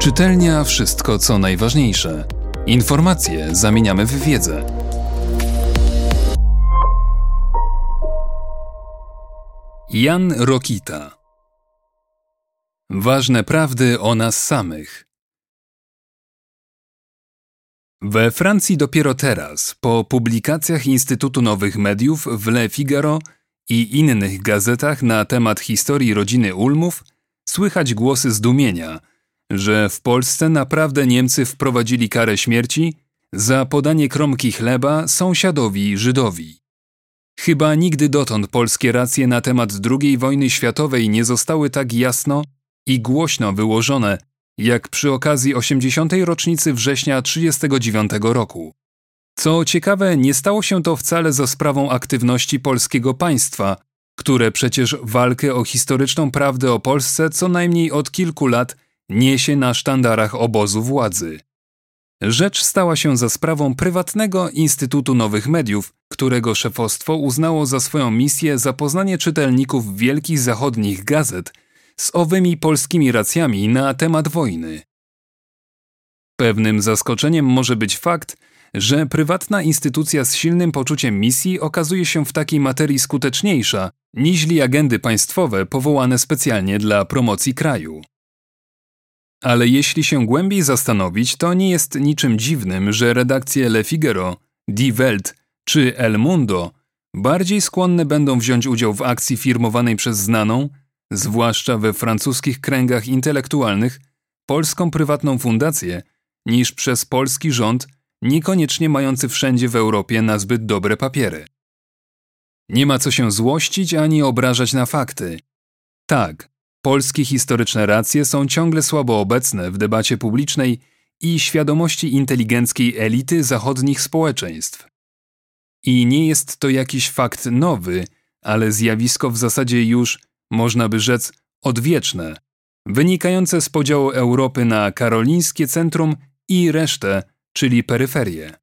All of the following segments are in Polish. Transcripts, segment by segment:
Czytelnia wszystko, co najważniejsze. Informacje zamieniamy w wiedzę. Jan Rokita Ważne prawdy o nas samych. We Francji dopiero teraz, po publikacjach Instytutu Nowych Mediów w Le Figaro i innych gazetach na temat historii rodziny Ulmów, słychać głosy zdumienia – że w Polsce naprawdę Niemcy wprowadzili karę śmierci za podanie kromki chleba sąsiadowi Żydowi. Chyba nigdy dotąd polskie racje na temat II wojny światowej nie zostały tak jasno i głośno wyłożone, jak przy okazji 80. rocznicy września 1939 roku. Co ciekawe, nie stało się to wcale za sprawą aktywności polskiego państwa, które przecież walkę o historyczną prawdę o Polsce co najmniej od kilku lat niesie na sztandarach obozu władzy. Rzecz stała się za sprawą prywatnego Instytutu Nowych Mediów, którego szefostwo uznało za swoją misję zapoznanie czytelników wielkich zachodnich gazet z owymi polskimi racjami na temat wojny. Pewnym zaskoczeniem może być fakt, że prywatna instytucja z silnym poczuciem misji okazuje się w takiej materii skuteczniejsza niźli agendy państwowe powołane specjalnie dla promocji kraju. Ale jeśli się głębiej zastanowić, to nie jest niczym dziwnym, że redakcje Le Figaro, Die Welt czy El Mundo bardziej skłonne będą wziąć udział w akcji firmowanej przez znaną, zwłaszcza we francuskich kręgach intelektualnych, polską prywatną fundację, niż przez polski rząd, niekoniecznie mający wszędzie w Europie na zbyt dobre papiery. Nie ma co się złościć ani obrażać na fakty. Tak, Polskie historyczne racje są ciągle słabo obecne w debacie publicznej i świadomości inteligenckiej elity zachodnich społeczeństw. I nie jest to jakiś fakt nowy, ale zjawisko w zasadzie już, można by rzec, odwieczne, wynikające z podziału Europy na karolińskie centrum i resztę, czyli peryferię.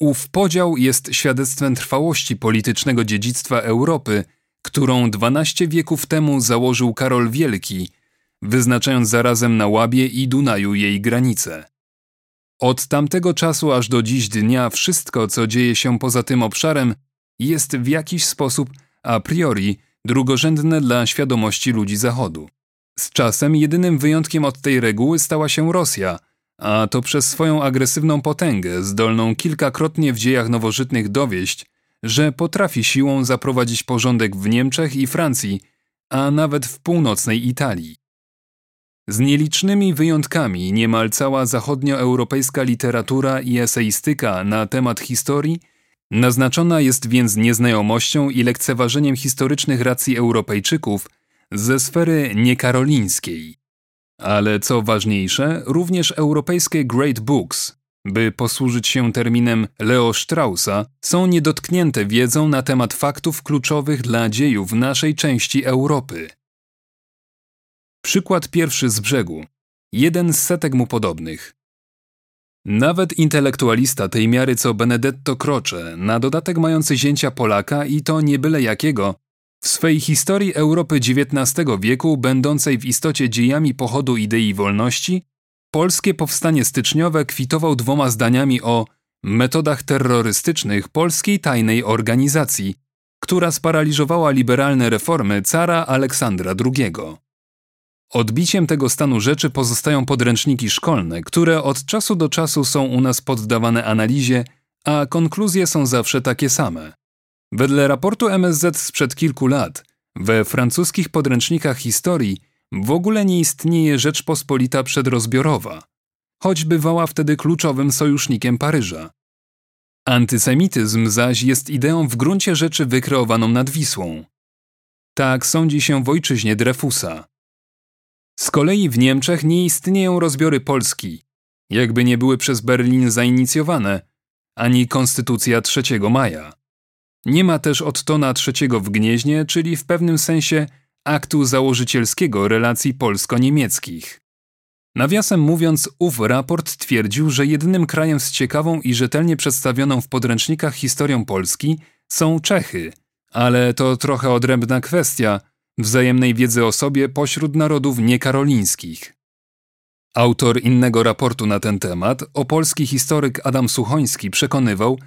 Ów podział jest świadectwem trwałości politycznego dziedzictwa Europy którą 12 wieków temu założył Karol Wielki, wyznaczając zarazem na Łabie i Dunaju jej granice. Od tamtego czasu aż do dziś dnia wszystko, co dzieje się poza tym obszarem, jest w jakiś sposób a priori drugorzędne dla świadomości ludzi Zachodu. Z czasem jedynym wyjątkiem od tej reguły stała się Rosja, a to przez swoją agresywną potęgę, zdolną kilkakrotnie w dziejach nowożytnych dowieść, że potrafi siłą zaprowadzić porządek w Niemczech i Francji, a nawet w północnej Italii. Z nielicznymi wyjątkami niemal cała zachodnioeuropejska literatura i eseistyka na temat historii naznaczona jest więc nieznajomością i lekceważeniem historycznych racji Europejczyków ze sfery niekarolińskiej. Ale co ważniejsze, również europejskie great books, by posłużyć się terminem Leo Straussa, są niedotknięte wiedzą na temat faktów kluczowych dla dziejów naszej części Europy. Przykład pierwszy z brzegu. Jeden z setek mu podobnych. Nawet intelektualista tej miary co Benedetto Croce, na dodatek mający zięcia Polaka i to nie byle jakiego, w swej historii Europy XIX wieku, będącej w istocie dziejami pochodu idei wolności, Polskie powstanie styczniowe kwitował dwoma zdaniami o metodach terrorystycznych polskiej tajnej organizacji, która sparaliżowała liberalne reformy cara Aleksandra II. Odbiciem tego stanu rzeczy pozostają podręczniki szkolne, które od czasu do czasu są u nas poddawane analizie, a konkluzje są zawsze takie same. Wedle raportu MSZ sprzed kilku lat, we francuskich podręcznikach historii w ogóle nie istnieje Rzeczpospolita przedrozbiorowa, choć bywała wtedy kluczowym sojusznikiem Paryża. Antysemityzm zaś jest ideą w gruncie rzeczy wykreowaną nad Wisłą. Tak sądzi się w ojczyźnie Dreyfusa. Z kolei w Niemczech nie istnieją rozbiory Polski, jakby nie były przez Berlin zainicjowane, ani Konstytucja 3 maja. Nie ma też Ottona III w Gnieźnie, czyli w pewnym sensie aktu założycielskiego relacji polsko-niemieckich. Nawiasem mówiąc, ów raport twierdził, że jedynym krajem z ciekawą i rzetelnie przedstawioną w podręcznikach historią Polski są Czechy, ale to trochę odrębna kwestia wzajemnej wiedzy o sobie pośród narodów niekarolińskich. Autor innego raportu na ten temat, opolski historyk Adam Suchoński przekonywał,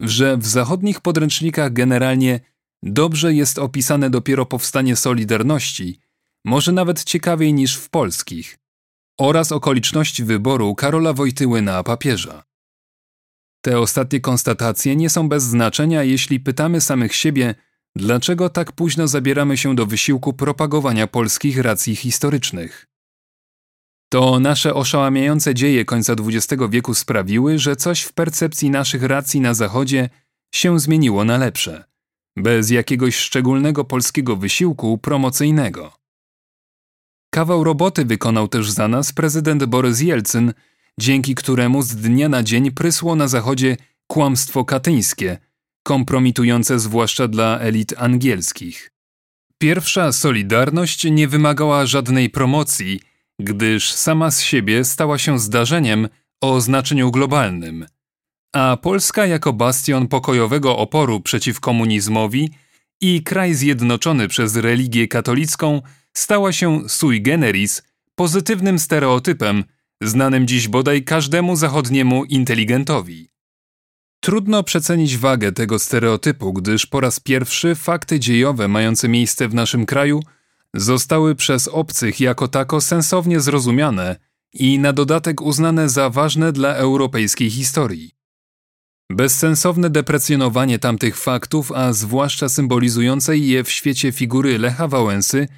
że w zachodnich podręcznikach generalnie dobrze jest opisane dopiero powstanie Solidarności, może nawet ciekawiej niż w polskich, oraz okoliczności wyboru Karola Wojtyły na papieża. Te ostatnie konstatacje nie są bez znaczenia, jeśli pytamy samych siebie, dlaczego tak późno zabieramy się do wysiłku propagowania polskich racji historycznych. To nasze oszałamiające dzieje końca XX wieku sprawiły, że coś w percepcji naszych racji na Zachodzie się zmieniło na lepsze, bez jakiegoś szczególnego polskiego wysiłku promocyjnego. Kawał roboty wykonał też za nas prezydent Borys Jelcyn, dzięki któremu z dnia na dzień prysło na Zachodzie kłamstwo katyńskie, kompromitujące zwłaszcza dla elit angielskich. Pierwsza Solidarność nie wymagała żadnej promocji, gdyż sama z siebie stała się zdarzeniem o znaczeniu globalnym, a Polska jako bastion pokojowego oporu przeciw komunizmowi i kraj zjednoczony przez religię katolicką stała się sui generis pozytywnym stereotypem, znanym dziś bodaj każdemu zachodniemu inteligentowi. Trudno przecenić wagę tego stereotypu, gdyż po raz pierwszy fakty dziejowe mające miejsce w naszym kraju zostały przez obcych jako tako sensownie zrozumiane i na dodatek uznane za ważne dla europejskiej historii. Bezsensowne deprecjonowanie tamtych faktów, a zwłaszcza symbolizującej je w świecie figury Lecha Wałęsy,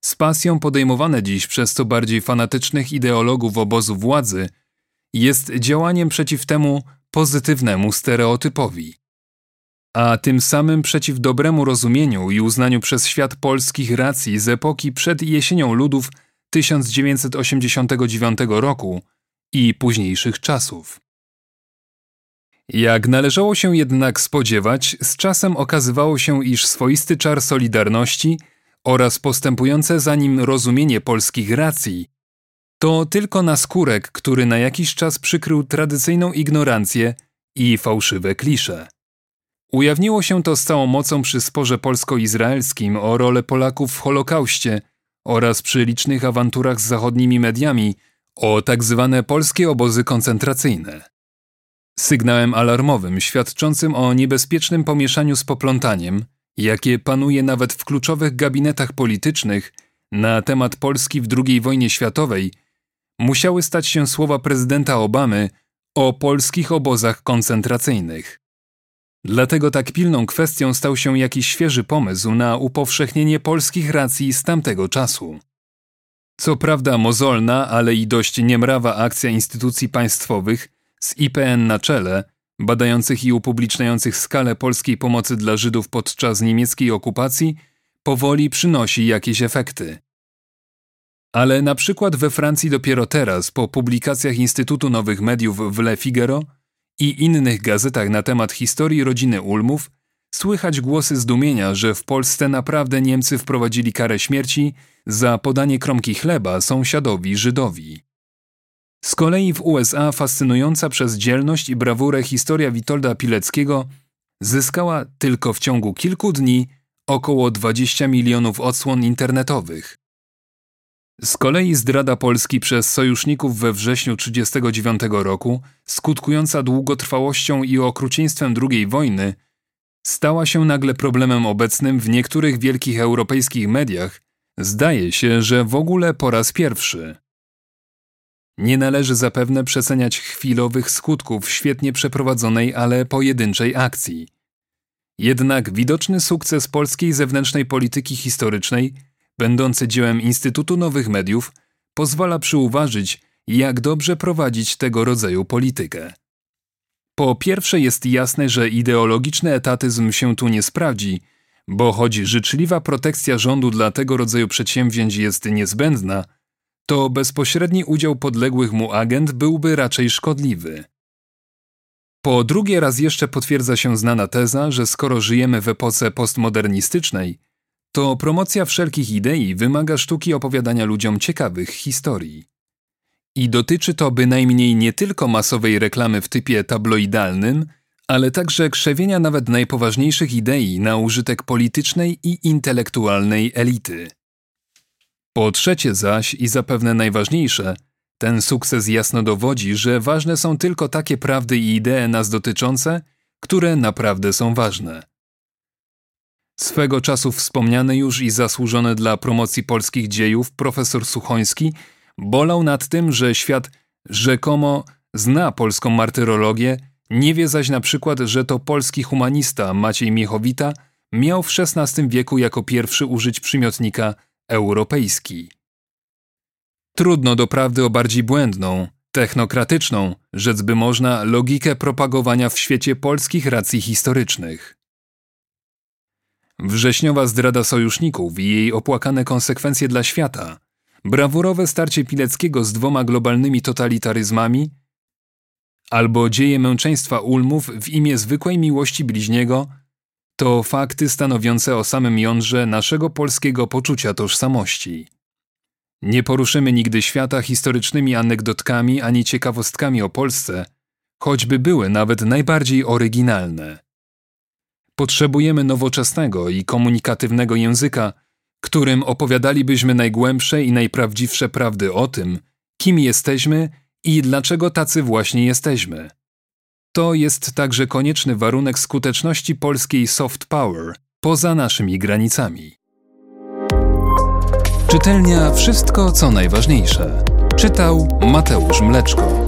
z pasją podejmowane dziś przez to bardziej fanatycznych ideologów obozu władzy, jest działaniem przeciw temu pozytywnemu stereotypowi a tym samym przeciw dobremu rozumieniu i uznaniu przez świat polskich racji z epoki przed jesienią ludów 1989 roku i późniejszych czasów. Jak należało się jednak spodziewać, z czasem okazywało się, iż swoisty czar Solidarności oraz postępujące za nim rozumienie polskich racji to tylko naskórek, który na jakiś czas przykrył tradycyjną ignorancję i fałszywe klisze. Ujawniło się to z całą mocą przy sporze polsko-izraelskim o rolę Polaków w Holokauście oraz przy licznych awanturach z zachodnimi mediami o tak zwane polskie obozy koncentracyjne. Sygnałem alarmowym świadczącym o niebezpiecznym pomieszaniu z poplątaniem, jakie panuje nawet w kluczowych gabinetach politycznych na temat Polski w II wojnie światowej, musiały stać się słowa prezydenta Obamy o polskich obozach koncentracyjnych. Dlatego tak pilną kwestią stał się jakiś świeży pomysł na upowszechnienie polskich racji z tamtego czasu. Co prawda mozolna, ale i dość niemrawa akcja instytucji państwowych z IPN na czele, badających i upubliczniających skalę polskiej pomocy dla Żydów podczas niemieckiej okupacji, powoli przynosi jakieś efekty. Ale na przykład we Francji dopiero teraz, po publikacjach Instytutu Nowych Mediów w Le Figaro, i innych gazetach na temat historii rodziny Ulmów słychać głosy zdumienia, że w Polsce naprawdę Niemcy wprowadzili karę śmierci za podanie kromki chleba sąsiadowi Żydowi. Z kolei w USA fascynująca przez dzielność i brawurę historia Witolda Pileckiego zyskała tylko w ciągu kilku dni około 20 milionów odsłon internetowych. Z kolei zdrada Polski przez sojuszników we wrześniu 1939 roku, skutkująca długotrwałością i okrucieństwem II wojny, stała się nagle problemem obecnym w niektórych wielkich europejskich mediach, zdaje się, że w ogóle po raz pierwszy. Nie należy zapewne przeceniać chwilowych skutków świetnie przeprowadzonej, ale pojedynczej akcji. Jednak widoczny sukces polskiej zewnętrznej polityki historycznej – będący dziełem Instytutu Nowych Mediów, pozwala przyuważyć, jak dobrze prowadzić tego rodzaju politykę. Po pierwsze jest jasne, że ideologiczny etatyzm się tu nie sprawdzi, bo choć życzliwa protekcja rządu dla tego rodzaju przedsięwzięć jest niezbędna, to bezpośredni udział podległych mu agent byłby raczej szkodliwy. Po drugie raz jeszcze potwierdza się znana teza, że skoro żyjemy w epoce postmodernistycznej, to promocja wszelkich idei wymaga sztuki opowiadania ludziom ciekawych historii. I dotyczy to bynajmniej nie tylko masowej reklamy w typie tabloidalnym, ale także krzewienia nawet najpoważniejszych idei na użytek politycznej i intelektualnej elity. Po trzecie zaś i zapewne najważniejsze, Ten sukces jasno dowodzi, że ważne są tylko takie prawdy i idee nas dotyczące, które naprawdę są ważne. Swego czasu wspomniany już i zasłużony dla promocji polskich dziejów profesor Suchoński bolał nad tym, że świat rzekomo zna polską martyrologię, nie wie zaś na przykład, że to polski humanista Maciej Miechowita miał w XVI wieku jako pierwszy użyć przymiotnika europejski. Trudno doprawdy o bardziej błędną, technokratyczną, rzec by można, logikę propagowania w świecie polskich racji historycznych. Wrześniowa zdrada sojuszników i jej opłakane konsekwencje dla świata, brawurowe starcie Pileckiego z dwoma globalnymi totalitaryzmami, albo dzieje męczeństwa Ulmów w imię zwykłej miłości bliźniego, to fakty stanowiące o samym jądrze naszego polskiego poczucia tożsamości. Nie poruszymy nigdy świata historycznymi anegdotkami ani ciekawostkami o Polsce, choćby były nawet najbardziej oryginalne. Potrzebujemy nowoczesnego i komunikatywnego języka, którym opowiadalibyśmy najgłębsze i najprawdziwsze prawdy o tym, kim jesteśmy i dlaczego tacy właśnie jesteśmy. To jest także konieczny warunek skuteczności polskiej soft power poza naszymi granicami. Czytelnia Wszystko co najważniejsze. Czytał Mateusz Mleczko.